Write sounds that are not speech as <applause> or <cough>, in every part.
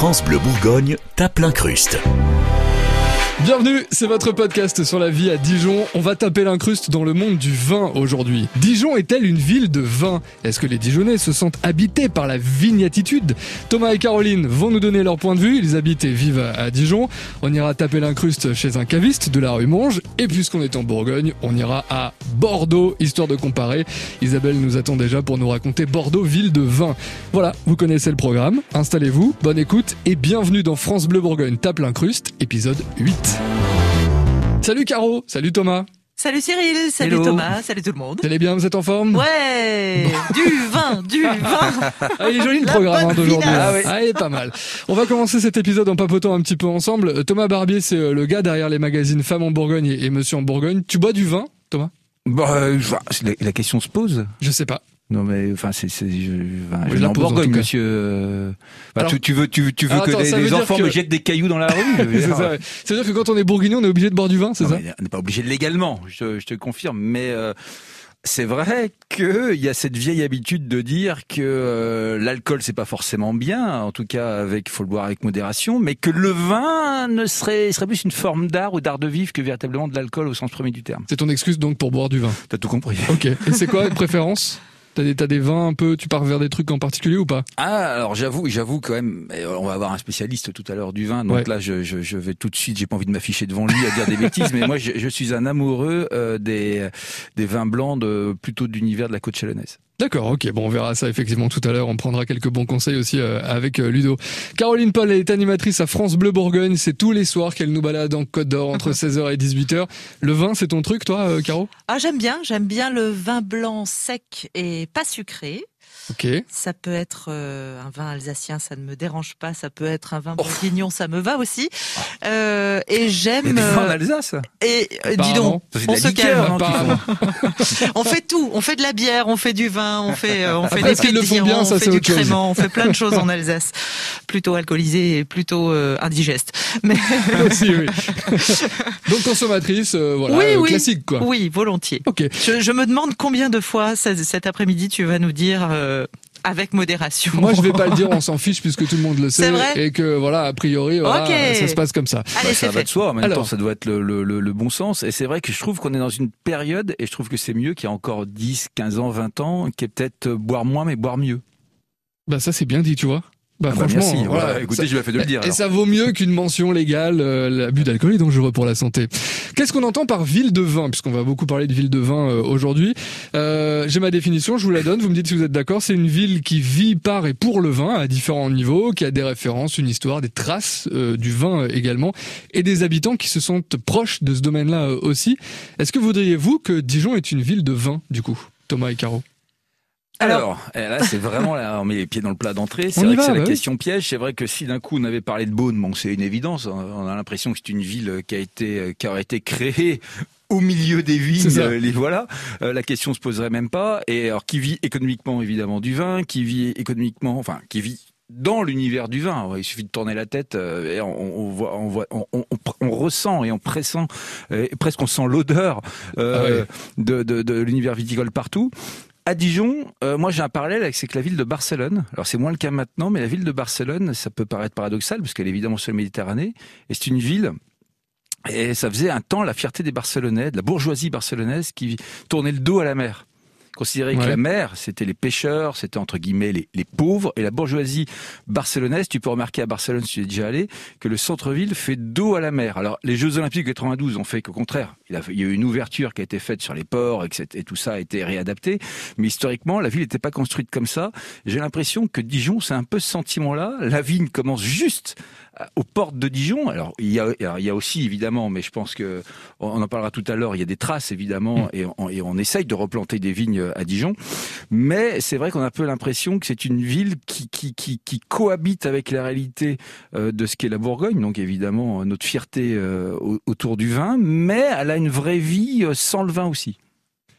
France Bleu Bourgogne tape l'incruste. Bienvenue, c'est votre podcast sur la vie à Dijon. On va taper l'incruste dans le monde du vin aujourd'hui. Dijon est-elle une ville de vin? Est-ce que les Dijonnais se sentent habités par la vignatitude? Thomas et Caroline vont nous donner leur point de vue. Ils habitent et vivent à Dijon. On ira taper l'incruste chez un caviste de la rue Monge. Et puisqu'on est en Bourgogne, on ira à Bordeaux, histoire de comparer. Isabelle nous attend déjà pour nous raconter Bordeaux, ville de vin. Voilà, vous connaissez le programme. Installez-vous, bonne écoute et bienvenue dans France Bleu Bourgogne tape l'incruste, épisode 8. Salut Caro, salut Thomas. Salut Cyril, salut Hello. Thomas, salut tout le monde. Vous allez bien, vous êtes en forme? Ouais, du vin, du vin. <laughs> Ah, il est joli le programme hein, d'aujourd'hui. Ah oui. Ah, il est pas mal. On va commencer cet épisode en papotant un petit peu ensemble. Euh, Thomas Barbier, c'est euh, le gars derrière les magazines Femmes en Bourgogne et Monsieur en Bourgogne. Tu bois du vin, Thomas? Bon, euh, vois, c'est la, la question se pose. Je sais pas. Non mais enfin c'est c'est je, enfin, je je la pose, monsieur. euh, Alors- tu, tu veux tu, tu veux Alors, que les, ça veut les dire enfants que- me jettent des cailloux dans la rue C'est dire. ça, ouais. C'est-à-dire que quand on est bourguignon, on est obligé de boire du vin, c'est ça mais on n'est pas obligé légalement, je, je te confirme, mais euh, c'est vrai qu'il y a cette vieille habitude de dire que euh, l'alcool c'est pas forcément bien, en tout cas avec faut le boire avec modération, mais que le vin ne serait serait plus une forme d'art ou d'art de vivre que véritablement de l'alcool au sens premier du terme. C'est ton excuse donc pour boire du vin. T'as tout compris. Ok. Et c'est quoi une préférence? T'as des, t'as des vins un peu, tu pars vers des trucs en particulier ou pas? Ah, alors j'avoue, j'avoue quand même, on va avoir un spécialiste tout à l'heure du vin, donc Ouais. là je, je, je vais tout de suite, j'ai pas envie de m'afficher devant lui à dire des bêtises, mais moi je, je suis un amoureux euh, des, des vins blancs de, plutôt d'univers de la côte chalonnaise. D'accord, ok, bon on verra ça effectivement tout à l'heure, on prendra quelques bons conseils aussi euh, avec euh, Ludo. Caroline Paul est animatrice à France Bleu Bourgogne, c'est tous les soirs qu'elle nous balade en Côte d'Or entre <laughs> 16h et 18h. Le vin c'est ton truc toi euh, Caro? Ah, j'aime bien, j'aime bien le vin blanc sec et pas sucré. Ça peut être euh, un vin alsacien, ça ne me dérange pas. Ça peut être un vin bourguignon, ça me va aussi. Euh, et j'aime. en euh, Alsace et euh, dis donc, on se calme. Apparemment. <laughs> On fait tout. On fait de la bière, on fait du vin, on fait, on fait Après, des pétillants, bien, ça, on fait du crément, on fait plein de choses en Alsace, plutôt alcoolisé et plutôt indigeste. Mais <laughs> Aussi, oui. <laughs> Donc consommatrice, voilà, oui, oui, classique quoi. Oui, volontiers. Ok. Je, je me demande combien de fois ce- cet après-midi tu vas nous dire euh, avec modération. Moi je vais pas le dire, on <laughs> s'en fiche puisque tout le monde le sait vrai et que voilà a priori voilà, ça se passe comme ça. Allez, Bah, ça va de soi, en même Alors. temps ça doit être le, le, le, le bon sens, et c'est vrai que je trouve qu'on est dans une période, et je trouve que c'est mieux qu'il y a encore 10, 15 ans, 20 ans, qui est peut-être euh, boire moins mais boire mieux. Bah ça c'est bien dit, tu vois. Bah, Ah bah, franchement, merci, voilà, voilà, écoutez, ça- je lui ai fait de le dire. Et alors. ça vaut mieux qu'une mention légale. euh, L'abus d'alcool est dangereux pour la santé. Qu'est-ce qu'on entend par ville de vin? Puisqu'on va beaucoup parler de ville de vin euh, aujourd'hui. Euh, J'ai ma définition, je vous la donne. Vous me dites si vous êtes d'accord. C'est une ville qui vit par et pour le vin à différents niveaux, qui a des références, une histoire, des traces euh, du vin euh, également, et des habitants qui se sentent proches de ce domaine-là euh, aussi. Est-ce que voudriez-vous que Dijon est une ville de vin, du coup, Thomas et Caro? Alors, eh, là, c'est vraiment là, on met les pieds dans le plat d'entrée. C'est vrai que c'est bah la oui. question piège. C'est vrai que si d'un coup on avait parlé de Beaune, bon, c'est une évidence. hein. On a l'impression que c'est une ville qui a été, euh, qui aurait été créée au milieu des vignes. euh, les voilà. Euh, la question se poserait même pas. Et alors, qui vit économiquement évidemment du vin, qui vit économiquement, enfin, qui vit dans l'univers du vin, il suffit de tourner la tête euh, et on, on voit, on, voit on, ressent et on pressent, euh, presque on sent l'odeur euh, de, de, de l'univers viticole partout. À Dijon, euh, moi j'ai un parallèle avec c'est que la ville de Barcelone. Alors c'est moins le cas maintenant, mais la ville de Barcelone, ça peut paraître paradoxal parce qu'elle est évidemment sur la Méditerranée et c'est une ville. Et ça faisait un temps la fierté des Barcelonais, de la bourgeoisie barcelonaise qui tournait le dos à la mer. Considérait Ouais. que la mer, c'était les pêcheurs, c'était entre guillemets les, les pauvres, et la bourgeoisie barcelonaise, tu peux remarquer à Barcelone si tu es déjà allé, que le centre-ville fait dos à la mer. Alors les Jeux Olympiques de 92 ont fait qu'au contraire, il, a, il y a eu une ouverture qui a été faite sur les ports et, que et tout ça a été réadapté, mais historiquement la ville n'était pas construite comme ça. J'ai l'impression que Dijon, c'est un peu ce sentiment-là. La vigne commence juste aux portes de Dijon. Alors il y a, alors, il y a aussi évidemment, mais je pense que on en parlera tout à l'heure. Il y a des traces évidemment, et, on, et on essaye de replanter des vignes à Dijon. Mais c'est vrai qu'on a un peu l'impression que c'est une ville qui, qui, qui, qui cohabite avec la réalité euh, de ce qu'est la Bourgogne. Donc évidemment notre fierté euh, au- autour du vin, mais elle a une vraie vie euh, sans le vin aussi.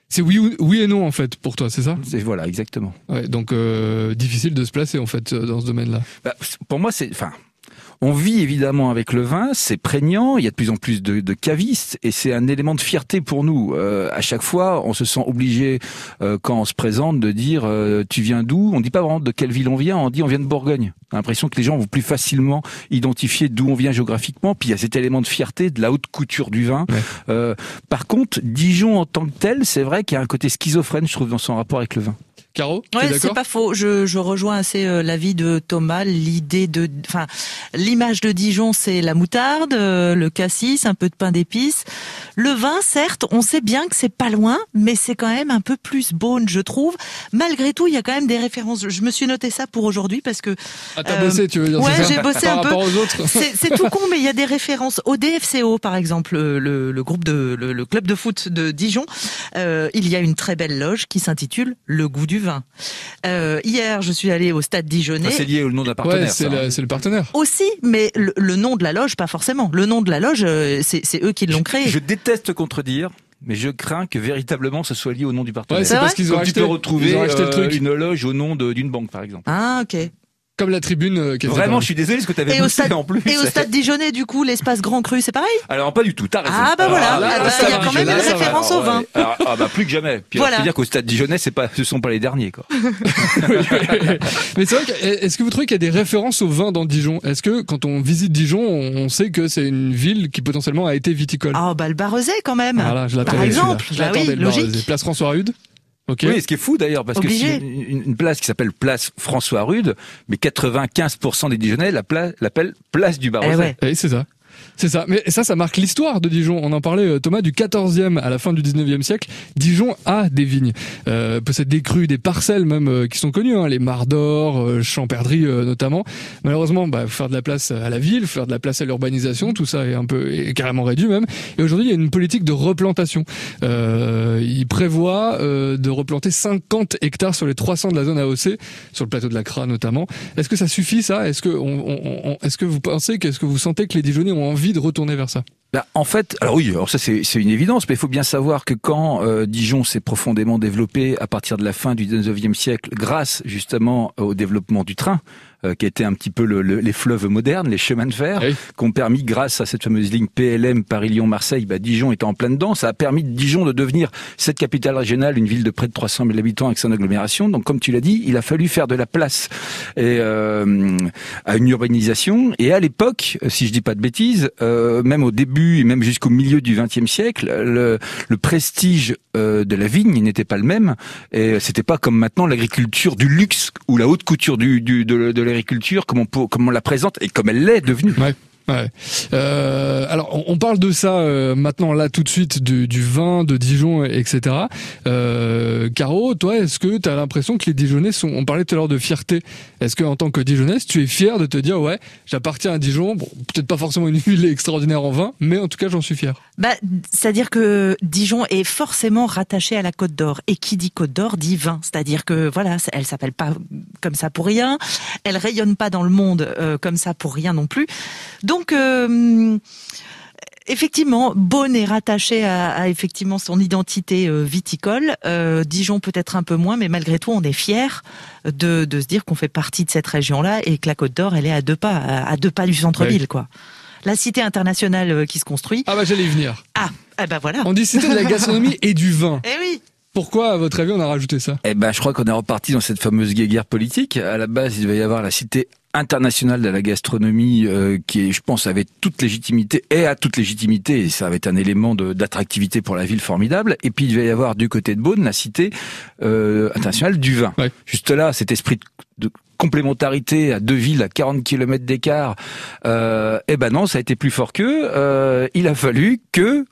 C'est oui, ou- oui et non en fait pour toi, c'est ça? Voilà exactement. Ouais, donc euh, difficile de se placer en fait euh, dans ce domaine-là. Bah, pour moi, c'est, enfin, On vit évidemment avec le vin, c'est prégnant, il y a de plus en plus de, de cavistes et c'est un élément de fierté pour nous. Euh, à chaque fois, on se sent obligé, euh, quand on se présente, de dire euh, tu viens d'où? On dit pas vraiment de quelle ville on vient, on dit on vient de Bourgogne. On a l'impression que les gens vont plus facilement identifier d'où on vient géographiquement. Puis il y a cet élément de fierté, de la haute couture du vin. Euh, par contre, Dijon en tant que tel, c'est vrai qu'il y a un côté schizophrène, je trouve, dans son rapport avec le vin. Caro, Ouais, c'est pas faux. Je, je rejoins assez euh, l'avis de Thomas. L'idée de, enfin, l'image de Dijon, c'est la moutarde, euh, le cassis, un peu de pain d'épices. Le vin, certes, on sait bien que c'est pas loin, mais c'est quand même un peu plus bonne, je trouve. Malgré tout, il y a quand même des références. Je me suis noté ça pour aujourd'hui parce que Ah, t'as Euh, bossé, tu veux dire ouais, j'ai bossé un peu. c'est tout con, mais il y a des références au DFCO, par exemple, le, le groupe de le, le club de foot de Dijon. Euh, il y a une très belle loge qui s'intitule Le goût du vin. Euh, hier, je suis allée au stade Dijonnais. Enfin, c'est lié au nom d'un Ouais, partenaire. c'est ça, hein. le, c'est le partenaire. Aussi, mais le, le nom de la loge, pas forcément. Le nom de la loge, euh, c'est c'est eux qui l'ont créé. Je déteste contredire, mais je crains que véritablement ce soit lié au nom du Ouais, partenaire. c'est parce qu'ils ont acheté, peux retrouver ils ont acheté le euh, truc. une loge au nom de- d'une banque, par exemple. Ah, ok. Comme la tribune euh, qui Vraiment, je suis désolé parce que tu avais Et au stade, en plus. et au stade Dijonnais, du coup, l'espace Grand Cru, c'est pareil? Alors pas du tout, t'as raison. Ah, bah voilà. Alors, Ah, bah, ça il y a quand même Dijonais, une va. référence Alors, au vin. Alors, ah bah plus que jamais. Puis Voilà. alors, dire qu'au stade Dijonnais, c'est pas, ce sont pas les derniers quoi. <laughs> Mais c'est vrai que, est-ce que vous trouvez qu'il y a des références au vin dans Dijon? Est-ce que quand on visite Dijon, on sait que c'est une ville qui potentiellement a été viticole? Ah, bah le Barrezet, quand même. Voilà, je l'attendais. Par exemple. Je bah oui, l'attendais. Place François Rude. Oui, ce qui est fou d'ailleurs, parce Obligé. que c'est une, une place qui s'appelle Place François Rude, mais 95% des Dijonnais l'appellent l'appellent Place du Barrezet. Eh ouais. C'est ça. C'est ça. Mais ça, ça marque l'histoire de Dijon. On en parlait, euh, Thomas, du 14e à la fin du 19e siècle. Dijon a des vignes. Euh, possède des crues, des parcelles même euh, qui sont connues. Hein, les Mares d'Or, euh, Champerdry euh, notamment. Malheureusement, bah, faire de la place à la ville, faire de la place à l'urbanisation. Tout ça est un peu, est carrément réduit même. Et aujourd'hui, il y a une politique de replantation. Euh, il prévoit de replanter 50 hectares sur les 300 de la zone AOC, sur le plateau de la Cra notamment. Est-ce que ça suffit ça? Est-ce que, on, on- on- est-ce que vous pensez, qu'est-ce que vous sentez que les Dijonnais ont envie de retourner vers ça. Bah, en fait, alors oui, alors ça c'est une évidence, mais il faut bien savoir que quand euh, Dijon s'est profondément développé à partir de la fin du 19e siècle, grâce justement au développement du train, euh, qui était un petit peu le- le- les fleuves modernes, les chemins de fer, oui. qui ont permis, grâce à cette fameuse ligne PLM Paris-Lyon-Marseille, bah, Dijon était en plein dedans. Ça a permis de Dijon de devenir cette capitale régionale, une ville de près de 300 000 habitants avec son agglomération. Donc, comme tu l'as dit, il a fallu faire de la place et, euh, à une urbanisation. Et à l'époque, si je dis pas de bêtises, euh, même au début et même jusqu'au milieu du XXe siècle, le, le prestige euh, de la vigne n'était pas le même. Et c'était pas comme maintenant l'agriculture du luxe ou la haute couture du, du- de, de comme on, la présente et comme elle l'est devenue. Euh, alors, on, parle de ça euh, maintenant, là, tout de suite, du, vin, de Dijon, etc. Euh, Caro, toi, est-ce que tu as l'impression que les Dijonnais sont... On parlait tout à l'heure de fierté. Est-ce que en tant que Dijonnaise, tu es fier de te dire, ouais, j'appartiens à Dijon, bon, peut-être pas forcément une ville extraordinaire en vin, mais en tout cas, j'en suis fier. Bah, c'est-à-dire que Dijon est forcément rattaché à la Côte d'Or. Et qui dit Côte d'Or dit vin. C'est-à-dire que voilà, elle s'appelle pas comme ça pour rien. Elle rayonne pas dans le monde comme ça pour rien non plus. Donc euh, effectivement, Beaune est rattaché à, à, effectivement son identité euh, viticole. Euh, Dijon peut-être un peu moins, mais malgré tout, on est fier de, de se dire qu'on fait partie de cette région-là et que la Côte d'Or, elle est à deux pas, à à deux pas du centre-ville, quoi. La cité internationale euh, qui se construit. Ah bah j'allais y venir. Ah, eh ben voilà. On dit cité de la gastronomie et du vin. <laughs> Eh oui. Pourquoi, à votre avis, on a rajouté ça? Eh ben, je crois qu'on est reparti dans cette fameuse guerre politique. À la base, il devait y avoir la cité internationale de la gastronomie euh, qui, est, je pense, avait toute légitimité et a toute légitimité. Et ça avait un élément de- d'attractivité pour la ville formidable. Et puis, il devait y avoir du côté de Beaune la cité euh, internationale du vin. Ouais. Juste là, cet esprit de, de complémentarité à deux villes à 40 km d'écart, euh, eh ben non, ça a été plus fort qu'eux. Euh, il a fallu que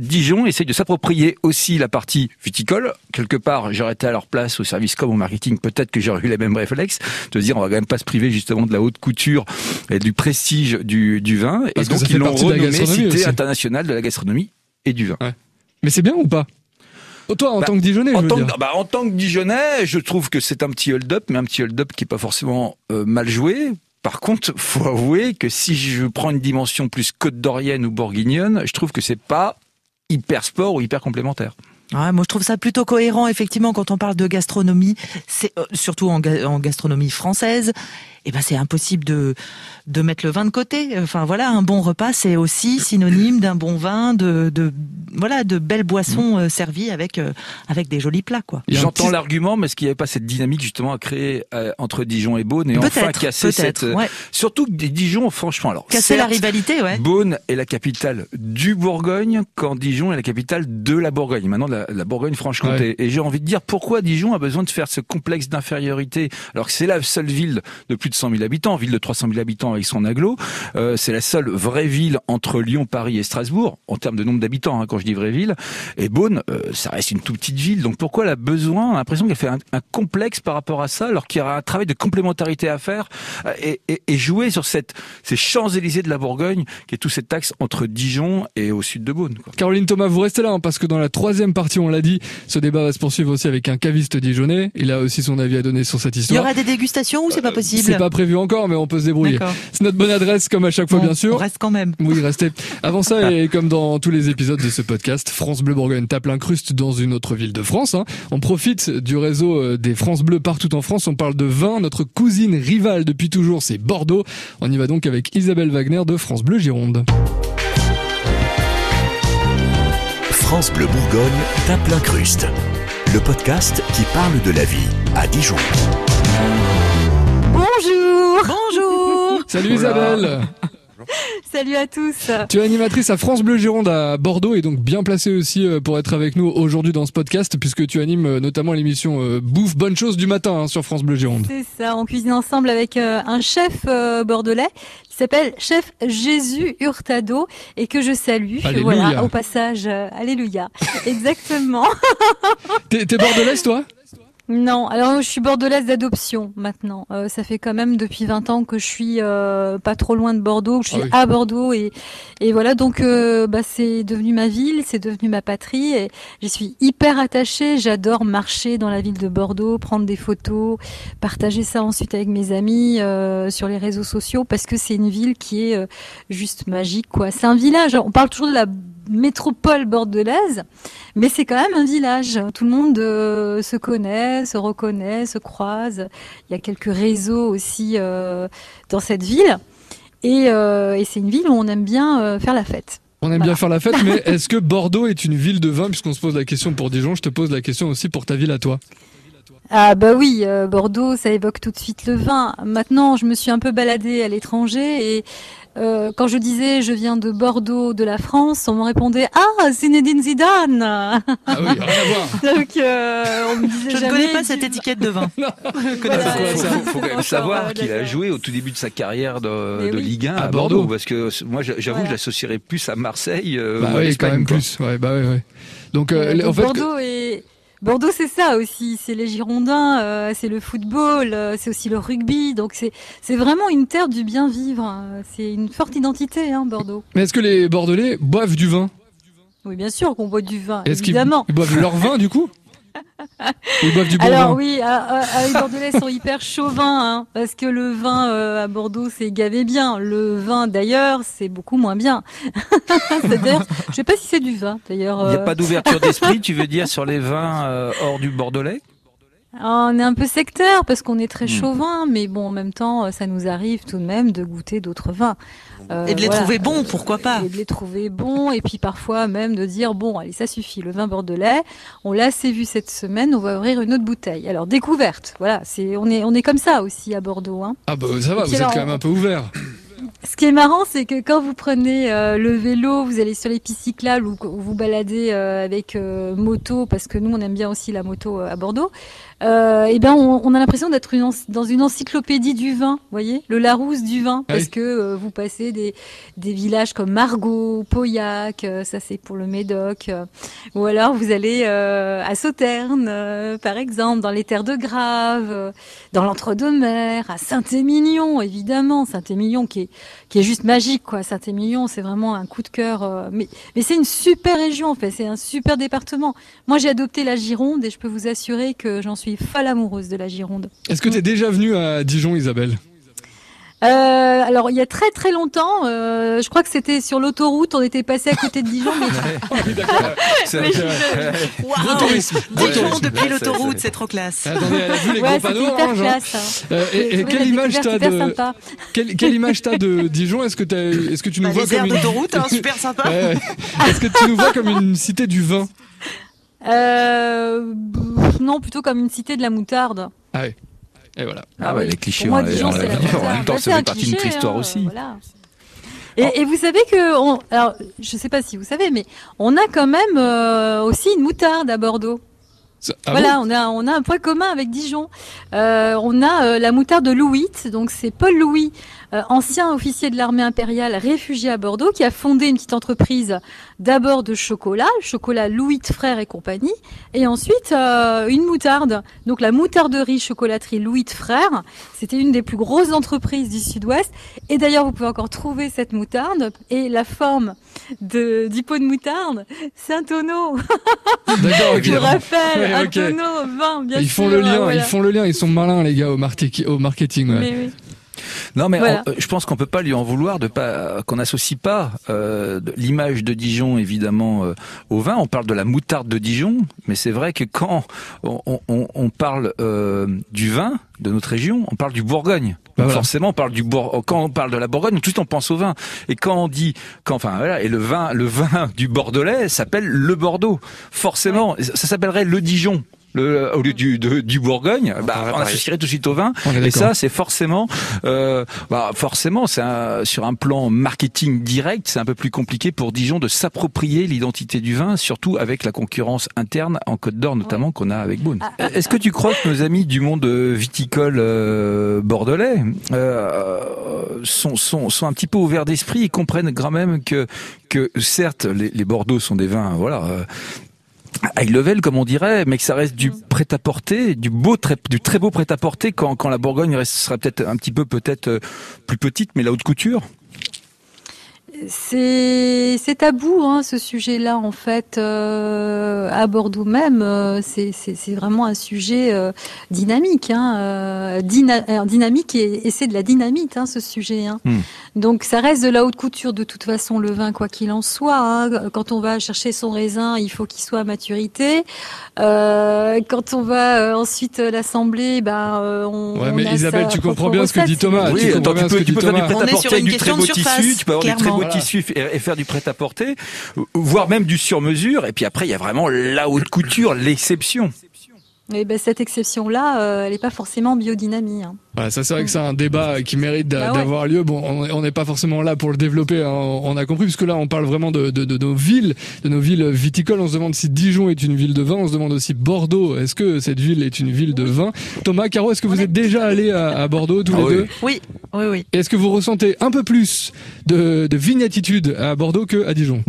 Dijon essaye de s'approprier aussi la partie viticole. Quelque part, j'aurais été à leur place au service comme au marketing, peut-être que j'aurais eu les mêmes réflexes, de dire on va quand même pas se priver justement de la haute couture et du prestige du, du vin. Parce et donc ils l'ont renommé Cité aussi. internationale de la gastronomie et du vin. Mais c'est bien ou pas? Toi, en Bah, tant que Dijonnais, je En veux tant, dire. que, bah, en tant que Dijonnais, je trouve que c'est un petit hold-up, mais un petit hold-up qui est pas forcément euh, mal joué. Par contre, faut avouer que si je prends une dimension plus côte d'Orienne ou bourguignonne, je trouve que c'est pas hyper sport ou hyper complémentaire. Ouais, moi, je trouve ça plutôt cohérent, effectivement, quand on parle de gastronomie, c'est euh, surtout en, ga- en gastronomie française. Eh ben c'est impossible de de mettre le vin de côté. Enfin voilà, un bon repas c'est aussi synonyme d'un bon vin, de, de voilà, de belles boissons euh, servies avec euh, avec des jolis plats quoi. J'entends petit- l'argument, mais est-ce qu'il n'y avait pas cette dynamique justement à créer euh, entre Dijon et Beaune et enfin Peut-être, casser cette... peut-être. Ouais. Surtout que des Dijon, franchement, alors Casser la rivalité, ouais. Beaune est la capitale du Bourgogne, quand Dijon est la capitale de la Bourgogne, maintenant de la, la Bourgogne-Franche-Comté. Et j'ai envie de dire pourquoi Dijon a besoin de faire ce complexe d'infériorité, alors que c'est la seule ville de plus de 100 000 habitants, ville de 300 000 habitants avec son aglo. Euh, c'est la seule vraie ville entre Lyon, Paris et Strasbourg, en termes de nombre d'habitants, hein, quand je dis vraie ville. Et Beaune, euh, ça reste une toute petite ville. Donc pourquoi elle a besoin, on a l'impression qu'elle fait un, un complexe par rapport à ça, alors qu'il y aura un travail de complémentarité à faire euh, et, et- et jouer sur cette, ces Champs-Élysées de la Bourgogne, qui est tout cet axe entre Dijon et au sud de Beaune. Quoi. Caroline Thomas, vous restez là hein, parce que dans la troisième partie, on l'a dit, ce débat va se poursuivre aussi avec un caviste dijonnais. Il a aussi son avis à donner sur cette Il y histoire. aura des dégustations ou c'est pas possible? Pas prévu encore, mais on peut se débrouiller. C'est notre bonne adresse, comme à chaque fois, Bon, bien sûr. On reste quand même. Oui, restez. Avant ça, et comme dans tous les épisodes de ce podcast, France Bleu Bourgogne tape l'incruste dans une autre ville de France. hein. On profite du réseau euh, des France Bleu partout en France. On parle de vin. Notre cousine rivale depuis toujours, c'est Bordeaux. On y va donc avec Isabelle Wagner de France Bleu Gironde. France Bleu Bourgogne tape l'incruste. Le podcast qui parle de la vie à Dijon. Salut Isabelle <laughs> Salut à tous Tu es animatrice à France Bleu Gironde à Bordeaux et donc bien placée aussi euh, pour être avec nous aujourd'hui dans ce podcast puisque tu animes euh, notamment l'émission euh, Bouffe Bonne Chose du matin hein, sur France Bleu Gironde. C'est ça, on cuisine ensemble avec un chef bordelais qui s'appelle Chef Jésus Hurtado et que je salue. Alléluia. Voilà, au passage, Alléluia. <laughs> Exactement. T'es t'es bordelaise toi? Non, alors je suis bordelaise d'adoption maintenant. Euh, ça fait quand même depuis 20 ans que je suis euh, pas trop loin de Bordeaux, que je suis Ah oui. à Bordeaux et, et voilà donc euh, bah, c'est devenu ma ville, c'est devenu ma patrie et j'y suis hyper attachée. J'adore marcher dans la ville de Bordeaux, prendre des photos, partager ça ensuite avec mes amis euh, sur les réseaux sociaux parce que c'est une ville qui est euh, juste magique quoi. C'est un village. On parle toujours de la métropole bordelaise, mais c'est quand même un village. Tout le monde euh, se connaît, se reconnaît, se croise. Il y a quelques réseaux aussi euh, dans cette ville. Et, euh, et c'est une ville où on aime bien faire la fête. On aime bien faire la fête, <laughs> mais est-ce que Bordeaux est une ville de vin Puisqu'on se pose la question pour Dijon, je te pose la question aussi pour ta ville à toi. Ah bah oui, euh, Bordeaux, ça évoque tout de suite le vin. Maintenant, je me suis un peu baladée à l'étranger et euh, quand je disais je viens de Bordeaux, de la France, on me répondait ah Zinedine Zidane. Ah oui, rien à voir. <laughs> Donc euh, on me disait Je ne connais pas cette étiquette de vin. <laughs> Voilà, Il ça. faut, faut quand même savoir qu'il a joué au tout début de sa carrière de, de oui. Ligue 1 À à, Bordeaux. Bordeaux. parce que moi, j'avoue, Voilà. je l'associerais plus à Marseille euh, Bah ou à oui, quand même quoi. plus. Ouais, bah ouais, ouais. Donc, euh, en fait, Bordeaux et Bordeaux, c'est ça aussi. C'est les Girondins, euh, c'est le football, euh, c'est aussi le rugby. Donc c'est c'est vraiment une terre du bien vivre. C'est une forte identité, hein, Bordeaux. mais est-ce que les Bordelais boivent du vin? Oui, bien sûr qu'on boit du vin, Est-ce qu'ils évidemment. ils boivent leur vin du coup? Ou <laughs> ils boivent du bon Alors vin oui, ah, les Bordelais sont hyper chauvins, hein, parce que le vin euh, à Bordeaux, c'est gavé bien. Le vin d'ailleurs, c'est beaucoup moins bien. <laughs> C'est-à-dire, je sais pas si c'est du vin d'ailleurs. Il n'y a euh, pas d'ouverture <laughs> d'esprit, tu veux dire, sur les vins euh, hors du Bordelais? Ah, On est un peu sectaire parce qu'on est très Hmm. chauvin, mais bon, en même temps, ça nous arrive tout de même de goûter d'autres vins. Euh, Et de les voilà. trouver bons, pourquoi pas Et de les trouver bons, et puis parfois même de dire, bon, allez, ça suffit, le vin bordelais, on l'a assez vu cette semaine, on va ouvrir une autre bouteille. Alors, découverte, voilà, c'est, on est, on est comme ça aussi à Bordeaux, hein. Ah bah ça va, vous êtes quand même un peu ouvert. <coughs> Ce qui est marrant, c'est que quand vous prenez euh, le vélo, vous allez sur les pistes cyclables ou vous baladez euh, avec euh, moto, parce que nous on aime bien aussi la moto euh, à Bordeaux, euh, et ben on, on a l'impression d'être dans une encyclopédie du vin, voyez, le Larousse du vin, parce Oui. que euh, vous passez des, des villages comme Margaux, Pauillac, euh, ça c'est pour le Médoc, ou alors vous allez à Sauternes, par exemple, dans les terres de Grave, dans l'entre-deux-mer, à Saint-Émilion, évidemment, Saint-Émilion qui est qui est juste magique quoi. Saint-Émilion, c'est vraiment un coup de cœur. mais mais c'est une super région en fait, c'est un super département. Moi, j'ai adopté la Gironde et je peux vous assurer que j'en suis folle amoureuse de la Gironde. Est-ce que t'es déjà venu à Dijon, Isabelle? Euh, alors il y a très très longtemps, euh, je crois que c'était sur l'autoroute, on était passé à côté de Dijon. Mais... <laughs> <laughs> C'est Mais je- Gros tourisme. Dijon tourisme. depuis l'autoroute, c'est- trop classe. Attendez, elle a vu les Ouais, gros c'était panneaux hyper orange. hein. classe. hein. Euh, et, et quelle image t'as de sympa. quelle, quelle image t'as de <laughs> Dijon? Est-ce que tu nous Bah, vois comme une d'autoroute, hein, super sympa. Est-ce que tu nous vois comme une cité du vin? Euh, non, plutôt comme une cité de la moutarde. Ah ouais. Et voilà. Ah ouais, les clichés, Pour moi, Dijon, vu. moutarde. En même temps, ça c'est fait un partie de cliché, notre histoire hein, aussi. voilà. Et, et vous savez que, on, alors, je sais pas si vous savez, mais on a quand même euh, aussi une moutarde à Bordeaux. Ah voilà, bon on a on a un point commun avec Dijon. Euh, on a euh, la moutarde de Louis, donc c'est Paul Louis, euh, ancien officier de l'armée impériale réfugié à Bordeaux, qui a fondé une petite entreprise d'abord de chocolat, chocolat Louis Frères et compagnie, et ensuite euh, une moutarde. Donc la moutarderie chocolaterie Louis Frères, c'était une des plus grosses entreprises du Sud-Ouest. Et d'ailleurs, vous pouvez encore trouver cette moutarde et la forme de du pot de moutarde, c'est un tonneau. <laughs> D'accord. Je rappelle, ok. bien Ils sûr. font le lien, voilà. ils font le lien, ils sont malins les gars au, marketing. ouais. Non, mais Voilà. on- euh, je pense qu'on peut pas lui en vouloir de pas qu'on n'associe pas euh, l'image de Dijon évidemment euh, au vin. On parle de la moutarde de Dijon, mais c'est vrai que quand on, on- on parle euh, du vin de notre région, on parle du Bourgogne. Bah voilà. Forcément, on parle du Bour- quand on parle de la Bourgogne, tout de suite on pense au vin. Et quand on dit, quand enfin voilà, et le vin, le vin <laughs> du Bordelais s'appelle le Bordeaux. Forcément, ça s'appellerait le Dijon. Le, au lieu du, de- du Bourgogne, bah, on associerait tout de suite au vin. On est Et ça, c'est forcément, euh, bah, forcément, c'est un- sur un plan marketing direct, c'est un peu plus compliqué pour Dijon de s'approprier l'identité du vin, surtout avec la concurrence interne en Côte d'Or notamment qu'on a avec Beaune. Ah, Est-ce que tu crois que nos amis du monde viticole euh, bordelais euh, sont, sont, sont un petit peu ouverts d'esprit et comprennent quand même que, que certes, les, les Bordeaux sont des vins, voilà. High level comme on dirait, mais que ça reste du prêt-à-porter, du beau, très, du très beau prêt-à-porter quand, quand la Bourgogne reste, sera peut-être un petit peu peut-être euh, plus petite, mais la haute couture. C'est c'est tabou hein, ce sujet-là en fait euh, à Bordeaux même euh, c'est c'est c'est vraiment un sujet euh, dynamique hein, euh, dyna- euh, dynamique et, et c'est de la dynamite hein, ce sujet hein. Hmm. donc ça reste de la haute couture de toute façon le vin quoi qu'il en soit hein. quand on va chercher son raisin il faut qu'il soit à maturité euh, quand on va euh, ensuite l'assembler ben euh, on Ouais, on mais a Isabelle, sa tu comprends bien ce que dit Thomas. oui, tu comprends attends, bien tu ce peux, que tu dit peux faire du très question beau de surface, tissu, tu peux avoir du très beau et faire du prêt-à-porter, voire même du sur-mesure, et puis après il y a vraiment la haute couture, l'exception. Et ben cette exception-là, euh, elle n'est pas forcément biodynamie. Hein. Voilà, ça c'est vrai que c'est un débat qui mérite Bah ouais. d'avoir lieu. Bon, on n'est pas forcément là pour le développer, hein, on a compris, puisque là on parle vraiment de, de, de nos villes, de nos villes viticoles. On se demande si Dijon est une ville de vin, on se demande aussi Bordeaux, est-ce que cette ville est une ville de vin? Thomas, Caro, est-ce que vous êtes déjà allés à, à Bordeaux tous Ah les oui. deux? Oui, oui, oui. Et Est-ce que vous ressentez un peu plus de, de vignatitude à Bordeaux que à Dijon?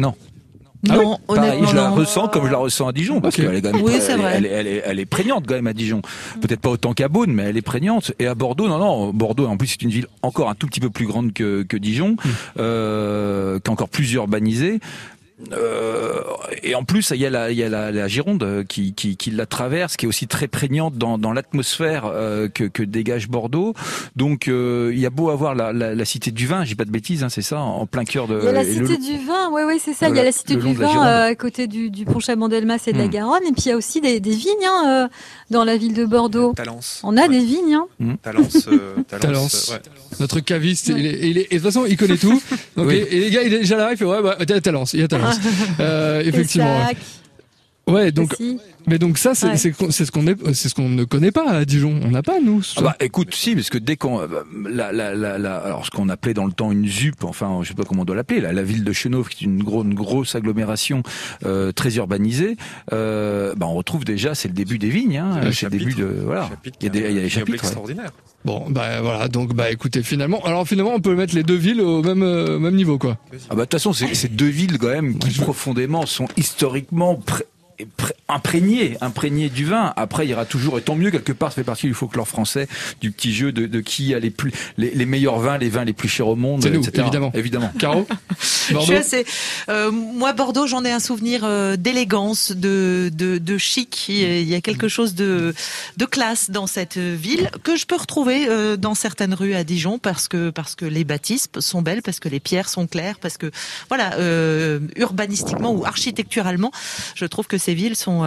Ah non, Pareil, honnêtement, je la non. ressens comme je la ressens à Dijon, parce Ok. qu'elle est quand même, Oui, c'est elle, est- vrai. elle est, elle est- elle est prégnante quand même à Dijon. Peut-être pas autant qu'à Beaune, mais elle est prégnante. Et à Bordeaux, non, non, Bordeaux, en plus, c'est une ville encore un tout petit peu plus grande que, que Dijon, euh, qui est encore plus urbanisée. Euh, et en plus, il y a la, il y a la, la Gironde qui, qui, qui la traverse, qui est aussi très prégnante dans, dans l'atmosphère euh, que, que dégage Bordeaux. Donc, euh, il y a beau avoir la, la, la cité du vin, j'ai pas de bêtises, hein, c'est ça, en plein cœur de. Il y a la et le- cité du vin, oui, oui, c'est ça. Il y a la cité du de la vin Gironde. euh, à côté du, du pont Chabandelmas et de la Hmm. Garonne. Et puis il y a aussi des, des vignes hein, euh, dans la ville de Bordeaux. Talence. On a Ouais. des vignes. Hein. Talence. euh, <laughs> Talence. Talence. ouais. Notre caviste, il est, il est- et de toute façon, il connaît tout. <laughs> Donc, Oui. et, et les gars, il est déjà là, il fait ouais, bah, Talence, il y a Talence. <laughs> Euh, effectivement. Ouais. Donc, aussi. mais donc ça, c'est Ouais. c'est qu'on- c'est ce qu'on est, c'est ce qu'on ne connaît pas à Dijon. On n'a pas nous. Ah bah écoute, si, parce que dès qu'on, euh, la, la, la, la- alors ce qu'on appelait dans le temps une ZUP, enfin je sais pas comment on doit l'appeler, la, la ville de Chenauve, qui est une, gros, une grosse agglomération euh, très urbanisée, euh, bah on retrouve déjà, c'est le début des vignes, hein, c'est le début de, voilà, il y a des, il y a des chapitres. extraordinaires. Bon, bah voilà, donc bah écoutez, finalement, alors finalement, on peut mettre les deux villes au même euh, même niveau, quoi. Ah bah de toute façon, c'est c'est deux villes quand même qui profondément sont historiquement imprégné, imprégné du vin. Après, il y aura toujours, et tant mieux, quelque part, ça fait partie du folklore français, du petit jeu de, de qui a les plus, les, meilleurs vins, les vins les plus chers au monde, C'est nous, évidemment. Évidemment. Caro? <laughs> Bordeaux. Euh, moi, Bordeaux, j'en ai un souvenir euh, d'élégance, de, de, de chic. Il y a quelque chose de, de classe dans cette ville que je peux retrouver euh, dans certaines rues à Dijon parce que, parce que les bâtisses sont belles, parce que les pierres sont claires, parce que, voilà, urbanistiquement ou architecturalement, je trouve que ces villes sont,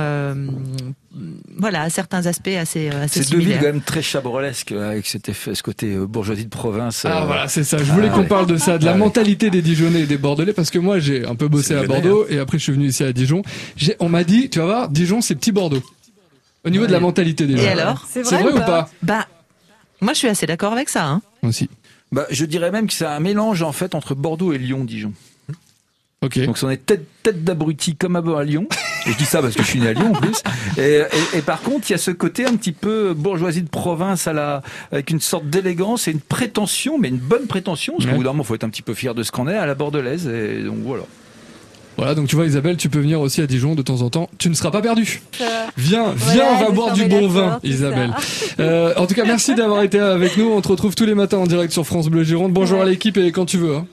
voilà, à certains aspects assez, assez C'est deux villes quand même très chabrolesques avec cet effet, ce côté bourgeoisie de province. Ah voilà, c'est ça. Je voulais ah, qu'on parle de ça, de la ah, mentalité des Dijonnais et des Bordelais, parce que moi j'ai un peu bossé à Bordeaux et après je suis venu ici à Dijon. On m'a dit, tu vas voir, Dijon c'est petit Bordeaux. Au niveau de la mentalité des gens. Et alors C'est vrai, ou pas Bah, moi je suis assez d'accord avec ça. Hein. Aussi. Bah, je dirais même que c'est un mélange en fait entre Bordeaux et Lyon, Donc, on est tête, tête d'abruti comme à Lyon. Et je dis ça parce que je suis né à Lyon en plus. Et, et, par contre, il y a ce côté un petit peu bourgeoisie de province à la, avec une sorte d'élégance et une prétention, mais une bonne prétention. Parce qu'au bout d'un moment, faut être un petit peu fier de ce qu'on est à la bordelaise. Et donc voilà. Voilà, donc tu vois Isabelle, tu peux venir aussi à Dijon de temps en temps. Tu ne seras pas perdu. Viens, viens, on va boire du bon vin, Isabelle. Euh, en tout cas, merci d'avoir été avec nous. On te retrouve tous les matins en direct sur France Bleu Gironde. Bonjour à l'équipe et quand tu veux. Hein.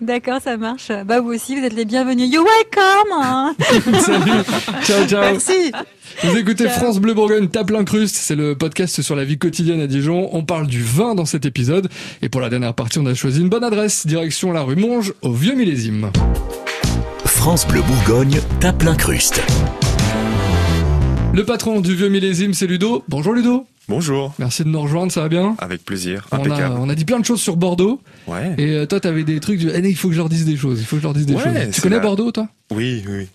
D'accord, ça marche. Bah vous aussi, vous êtes les bienvenus. You welcome. Hein. <laughs> Salut. Ciao, ciao. Merci. Vous écoutez France Bleu Bourgogne tape l'incruste. C'est le podcast sur la vie quotidienne à Dijon. On parle du vin dans cet épisode. Et pour la dernière partie, on a choisi une bonne adresse. Direction la rue Monge, au Vieux Millésime. France Bleu Bourgogne tape l'incruste. Le patron du Vieux Millésime, c'est Ludo. Bonjour Ludo. Bonjour. Merci de nous rejoindre, ça va bien Avec plaisir, on a, on a, dit plein de choses sur Bordeaux. Ouais. Et euh, toi, t'avais des trucs, eh, il faut que je leur dise des choses, il faut que je leur dise des choses. Tu connais Bordeaux, toi? Oui, oui.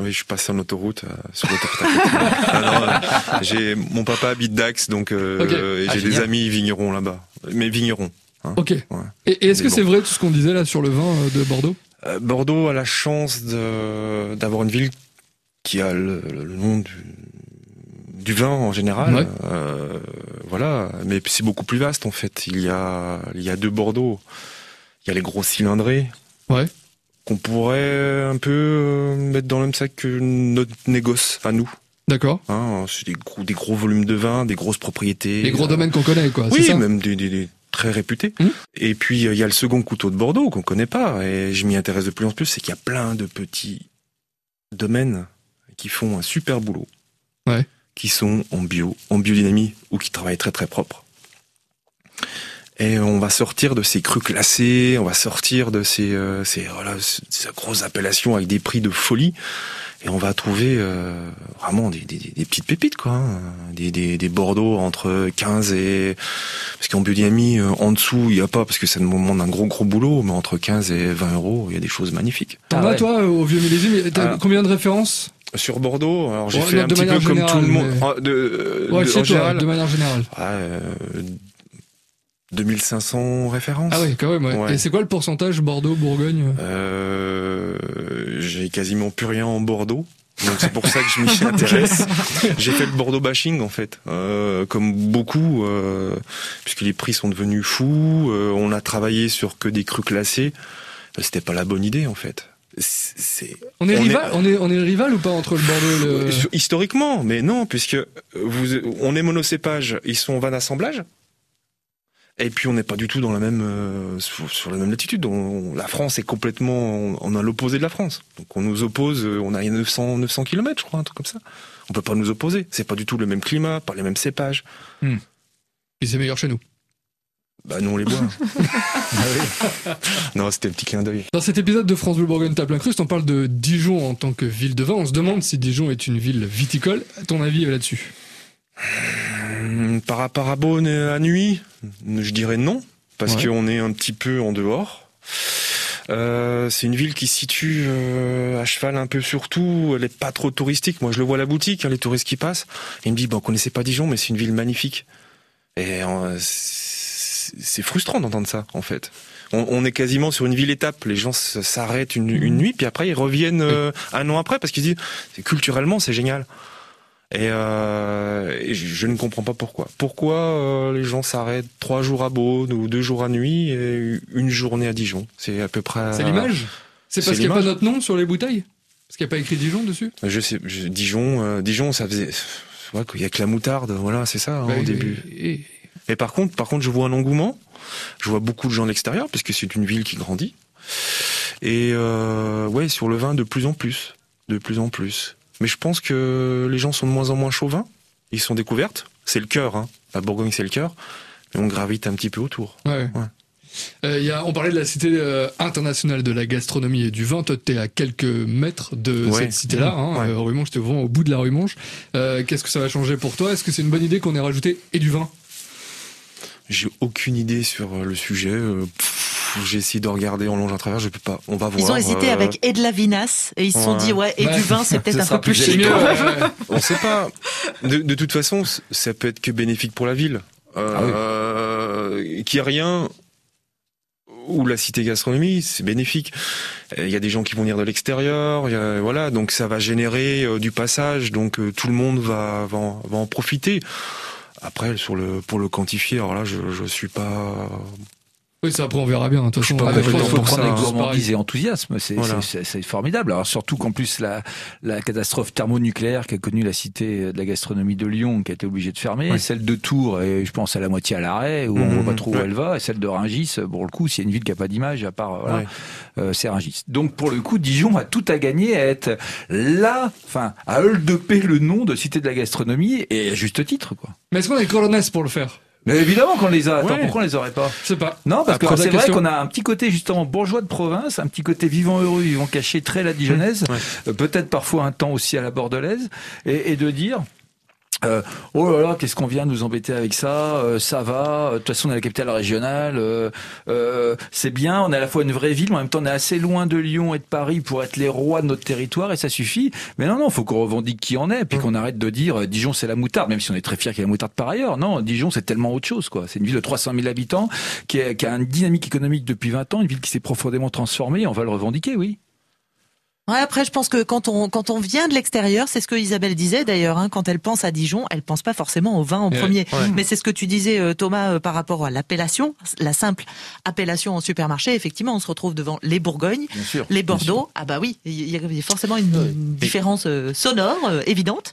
Oui, je suis passé en autoroute euh, sur l'autoroute. ah <laughs> euh, j'ai mon papa habite Dax, donc euh, ah, j'ai des amis vignerons là-bas, mais vignerons. Hein. Ok. Ouais. Et, est-ce que c'est vrai tout ce qu'on disait là sur le vin de Bordeaux? Bordeaux a la chance d'avoir une ville qui a le, le nom du, du vin en général. Euh, voilà, mais c'est beaucoup plus vaste en fait. Il y a, il y a deux Bordeaux. Il y a les gros cylindrés. Ouais. Qu'on pourrait un peu euh, mettre dans le même sac que notre négoce, enfin nous. D'accord. Hein, c'est des gros, des gros volumes de vin, des grosses propriétés. Des gros domaines qu'on connaît, quoi. Oui, ça même des, des, très réputés. Mmh. Et puis il y a le second couteau de Bordeaux qu'on connaît pas, et je m'y intéresse de plus en plus, c'est qu'il y a plein de petits domaines qui font un super boulot. Ouais qui sont en bio, en biodynamie ou qui travaillent très très propre. Et on va sortir de ces crus classés, on va sortir de ces, euh, ces, voilà, ces grosses appellations avec des prix de folie. Et on va trouver euh, vraiment des, des, des, petites pépites, quoi. Hein. Des, des, des, Bordeaux entre 15 et... Parce qu'en biodynamie, euh, en dessous, il n'y a pas, parce que ça demande un gros gros boulot, mais entre 15 et 20 euros, il y a des choses magnifiques. T'en as, toi, au vieux millésime, t'as combien de références? Sur Bordeaux, alors j'ai fait un petit peu comme tout le monde. Ah, de, ouais, de, général, de manière générale. Euh, 2500 références. Ah oui, quand même. Ouais. Et c'est quoi le pourcentage Bordeaux, Bourgogne? Euh, J'ai quasiment plus rien en Bordeaux. Donc c'est pour <laughs> ça que je m'y intéresse. J'ai fait le Bordeaux bashing en fait, euh, comme beaucoup, euh, puisque les prix sont devenus fous. Euh, on a travaillé sur que des crus classés. C'était pas la bonne idée en fait on est rival, on est on est rival ou pas entre le Bordeaux et le... Historiquement, mais non, puisque vous, on est monocépage, ils sont van assemblage. Et puis on n'est pas du tout dans la même euh, sur, la même latitude. la France est complètement on, a l'opposé de la France. Donc on nous oppose, euh, on a 900 900 km, je crois, un truc comme ça. On peut pas nous opposer. C'est pas du tout le même climat, pas les mêmes cépages. Hmm. Et c'est meilleur chez nous. Bah nous on les boit. <laughs> Ah non, c'était un petit clin d'œil. Dans cet épisode de France Bleu Bourgogne Tape Crust, on parle de Dijon en tant que ville de vin. On se demande si Dijon est une ville viticole. À ton avis là-dessus? Hmm, Par rapport à Beaune à Nuit, je dirais non, parce qu'on est un petit peu en dehors. Euh, c'est une ville qui se situe euh, à cheval un peu sur tout. Elle est pas trop touristique. Moi, je le vois à la boutique, hein, les touristes qui passent. ils me disent, bon, on connaissait pas Dijon, mais c'est une ville magnifique. Et euh, c'est frustrant d'entendre ça, en fait. On, est quasiment sur une ville-étape. Les gens s'arrêtent une, mmh. nuit, puis après ils reviennent euh, un an après parce qu'ils disent culturellement c'est génial. Et, euh, je, ne comprends pas pourquoi. Pourquoi euh, les gens s'arrêtent trois jours à Beaune ou deux jours à Nuit et une journée à Dijon? C'est à peu près. C'est l'image. C'est parce qu'il n'y a pas notre nom sur les bouteilles? Parce qu'il n'y a pas écrit Dijon dessus? Je sais, je- Dijon, Dijon, ça faisait. Ouais, il y a que la moutarde, voilà, c'est ça hein, Bah, au et- début. et- Mais par contre, par contre, je vois un engouement. Je vois beaucoup de gens de l'extérieur, puisque c'est une ville qui grandit. Et euh, ouais, sur le vin, de plus en plus, de plus en plus. Mais je pense que les gens sont de moins en moins chauvins. Ils sont découvertes. C'est le cœur, hein. La Bourgogne, c'est le cœur. Mais on gravite un petit peu autour. Ouais. Euh, il y a, on parlait de la cité euh, internationale de la gastronomie et du vin. Toi, tu es à quelques mètres de Ouais. cette cité-là, hein, Ouais. euh, rue Monge, t'es vraiment au bout de la rue Monge. Qu'est-ce que ça va changer pour toi? Est-ce que c'est une bonne idée qu'on ait rajouté et du vin? J'ai aucune idée sur euh, le sujet. euh, J'ai essayé de regarder en longe à travers, je peux pas. On va voir. Ils ont hésité euh, avec et de la vinasse et ils se sont Ouais. dit ouais et Ouais. du vin c'est <laughs> peut-être un peu plus chic. ouais. <laughs> On sait pas. De, de toute façon, ça peut être que bénéfique pour la ville. Euh, Qu'il y ait rien ou la cité gastronomie, c'est bénéfique. Il y a des gens qui vont venir de l'extérieur, a- voilà, donc ça va générer euh, du passage, donc euh, tout le monde va, va, en, va en profiter. Après, pour le quantifier, alors là, je je suis pas. Oui, ça après on verra bien. De toute Je façon, pas Ah, avec faut, prendre avec gourmandise et enthousiasme, c'est Voilà. formidable. Alors surtout qu'en plus la, la catastrophe thermonucléaire qu'a connue la cité de la gastronomie de Lyon, qui a été obligée de fermer, celle de Tours, et je pense à la moitié à l'arrêt, où on Mhm, voit pas trop où elle va, et celle de Rungis, pour le coup, c'est une ville qui a pas d'image, à part, voilà, Ouais. euh, c'est Rungis. Donc pour le coup, Dijon a tout à gagner à être là, enfin, à holdeper le nom de cité de la gastronomie, et à juste titre, quoi. Mais est-ce qu'on a les colonnes pour le faire? Mais évidemment qu'on les a. Attends, Ouais. pourquoi on les aurait pas Je sais pas. Non, parce que Après, c'est vrai qu'on a un petit côté justement bourgeois de province, un petit côté vivant heureux, vivant caché, très la dijonnaise, Ouais. euh, peut-être parfois un temps aussi à la bordelaise, et, et de dire. Euh, oh là là, qu'est-ce qu'on vient nous embêter avec ça euh, Ça va. euh, De toute façon, on est la capitale régionale. euh, euh, c'est bien. On est à la fois une vraie ville, mais en même temps, on est assez loin de Lyon et de Paris pour être les rois de notre territoire, et ça suffit. Mais non, non, faut qu'on revendique qui on est, puis qu'on arrête de dire euh, Dijon, c'est la moutarde, même si on est très fier qu'il y ait la moutarde par ailleurs. Non, Dijon, c'est tellement autre chose, quoi. C'est une ville de 300 000 habitants qui a, qui a une dynamique économique depuis 20 ans, une ville qui s'est profondément transformée. On va le revendiquer, oui. Ouais, après, je pense que quand on quand on vient de l'extérieur, c'est ce que Isabelle disait d'ailleurs. Hein, quand elle pense à Dijon, elle pense pas forcément au vin en Ouais, premier. ouais. Mais c'est ce que tu disais, euh, Thomas, euh, par rapport à l'appellation, la simple appellation en supermarché. Effectivement, on se retrouve devant les Bourgognes, sûr. les Bordeaux. Ah bah oui, il y a forcément une, une différence euh, sonore euh, évidente.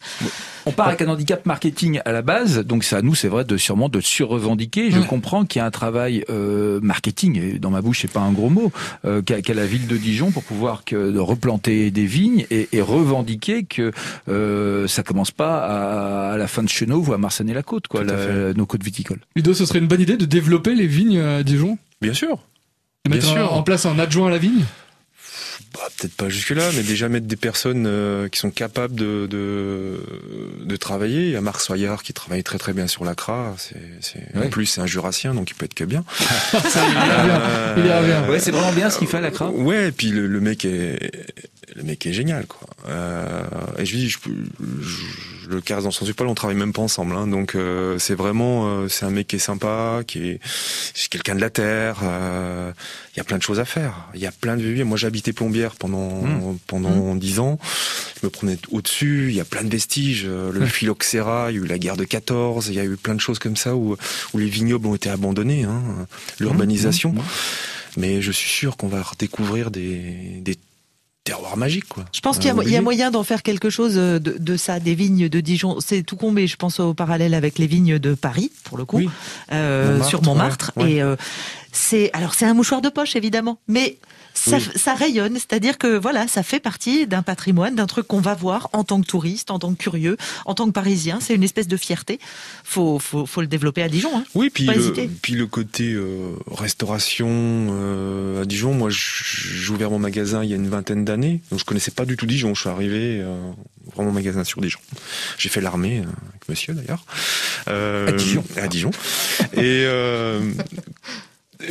On part avec un handicap marketing à la base, donc c'est à nous, c'est vrai, de sûrement de surrevendiquer. Je Ouais. comprends qu'il y a un travail euh, marketing, et dans ma bouche, c'est pas un gros mot, euh, qu'a la ville de Dijon pour pouvoir que, de replanter des vignes et, et revendiquer que euh, ça commence pas à, à la fin de Chenauve ou à Marsanne-la-Côte, quoi, la- nos côtes viticoles. Ludo, ce serait une bonne idée de développer les vignes à Dijon? Bien sûr. Bien mettre sûr. en place un adjoint à la vigne? Bah, peut-être pas jusque là, mais déjà mettre des personnes euh, qui sont capables de, de de travailler. Il y a Marc Soyard qui travaille très très bien sur l'ACRA. C'est, c'est Ouais. en plus c'est un jurassien, donc il peut être que bien. <laughs> Il revient. Ouais, c'est vraiment bien ce qu'il fait à la CRA. Ouais, et puis le, le mec est le mec est génial quoi. Euh, et je lui dis, je, je- le casse dans son support, on travaille même pas ensemble. Hein, donc euh, c'est vraiment euh, c'est un mec qui est sympa, qui est c'est quelqu'un de la terre. euh, Il y a plein de choses à faire. Il y a plein de viviers. Moi j'habitais Plombières pendant Mmh. pendant dix ans. Je me prenais au-dessus. Il y a plein de vestiges. euh, Le phylloxéra, il y a eu la guerre de 14. Il y a eu plein de choses comme ça où où les vignobles ont été abandonnés. Hein, L'urbanisation. Mmh. Mais je suis sûr qu'on va redécouvrir des, des terroirs magiques, quoi. Je pense qu'il y, a- Euh, y moyen d'en faire quelque chose de, de ça, des vignes de Dijon. C'est tout con, mais je pense au parallèle avec les vignes de Paris, pour le coup, Oui. euh, Montmartre, sur Montmartre. ouais, ouais. Et euh, c'est alors c'est un mouchoir de poche évidemment, mais ça, Oui. ça rayonne, c'est-à-dire que voilà, ça fait partie d'un patrimoine, d'un truc qu'on va voir en tant que touriste, en tant que curieux, en tant que Parisien. C'est une espèce de fierté. Faut faut, faut le développer à Dijon. Hein. Oui, puis Pas le, puis le côté euh, restauration euh, à Dijon. Moi, j'ai ouvert mon magasin il y a une vingtaine d'années, donc je connaissais pas du tout Dijon. Je suis arrivé euh, vraiment magasin sur Dijon. J'ai fait l'armée euh, avec Monsieur d'ailleurs Euh, À Dijon. À Dijon. Et euh,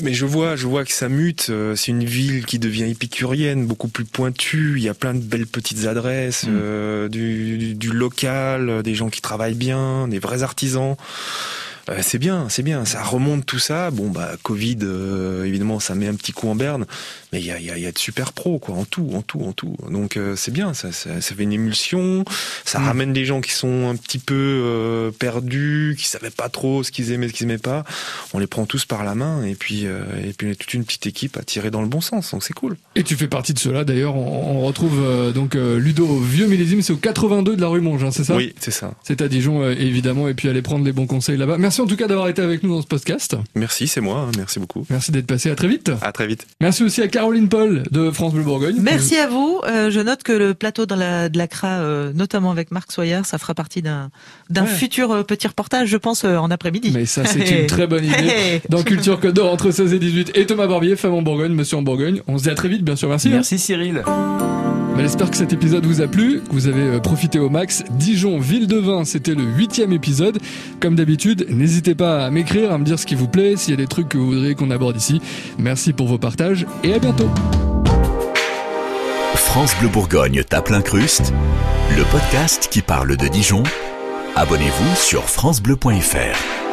mais je vois, je vois que ça mute. euh, C'est une ville qui devient épicurienne, beaucoup plus pointue. Il y a plein de belles petites adresses, Mm. euh, du, du, du local, euh, des gens qui travaillent bien, des vrais artisans. Euh, c'est bien, c'est bien. Ça remonte tout ça. Bon, bah, Covid, euh, évidemment, ça met un petit coup en berne. Mais il y a, y, a, y a, de super pros, quoi, en tout, en tout, en tout. Donc, euh, c'est bien. Ça, ça, ça, fait une émulsion. Ça mm. ramène des gens qui sont un petit peu euh, perdus, qui savaient pas trop ce qu'ils aimaient, ce qu'ils aimaient pas. On les prend tous par la main. Et puis, euh, et puis, on est toute une petite équipe à tirer dans le bon sens. Donc, c'est cool. Et tu fais partie de cela. D'ailleurs, on, on, retrouve donc Ludo, vieux millésime. C'est au 82 de la rue Monge, hein, c'est ça? Oui, c'est ça. C'est à Dijon, évidemment. Et puis, aller prendre les bons conseils là-bas. Merci en tout cas d'avoir été avec nous dans ce podcast. Merci, c'est moi. Hein. Merci beaucoup. Merci d'être passé. À très vite. À très vite. Merci aussi à Caroline Paul de France Bleu Bourgogne. Merci à vous. Euh, je note que le plateau dans la, de la CRA, euh, notamment avec Marc Soyer, ça fera partie d'un d'un ouais. futur euh, petit reportage, je pense, euh, en après-midi. Mais ça, c'est une <laughs> très bonne idée. dans Culture Code d'Or entre 16 et 18. Et Thomas Barbier, femme en Bourgogne, monsieur en Bourgogne. On se dit à très vite, bien sûr. Merci. Merci Cyril. J'espère que cet épisode vous a plu, que vous avez profité au max. Dijon, ville de vin, c'était le huitième épisode. Comme d'habitude, n'hésitez pas à m'écrire, à me dire ce qui vous plaît, s'il y a des trucs que vous voudriez qu'on aborde ici. Merci pour vos partages et à bientôt. France Bleu Bourgogne tape l'incruste, le podcast qui parle de Dijon. Abonnez-vous sur francebleu.fr.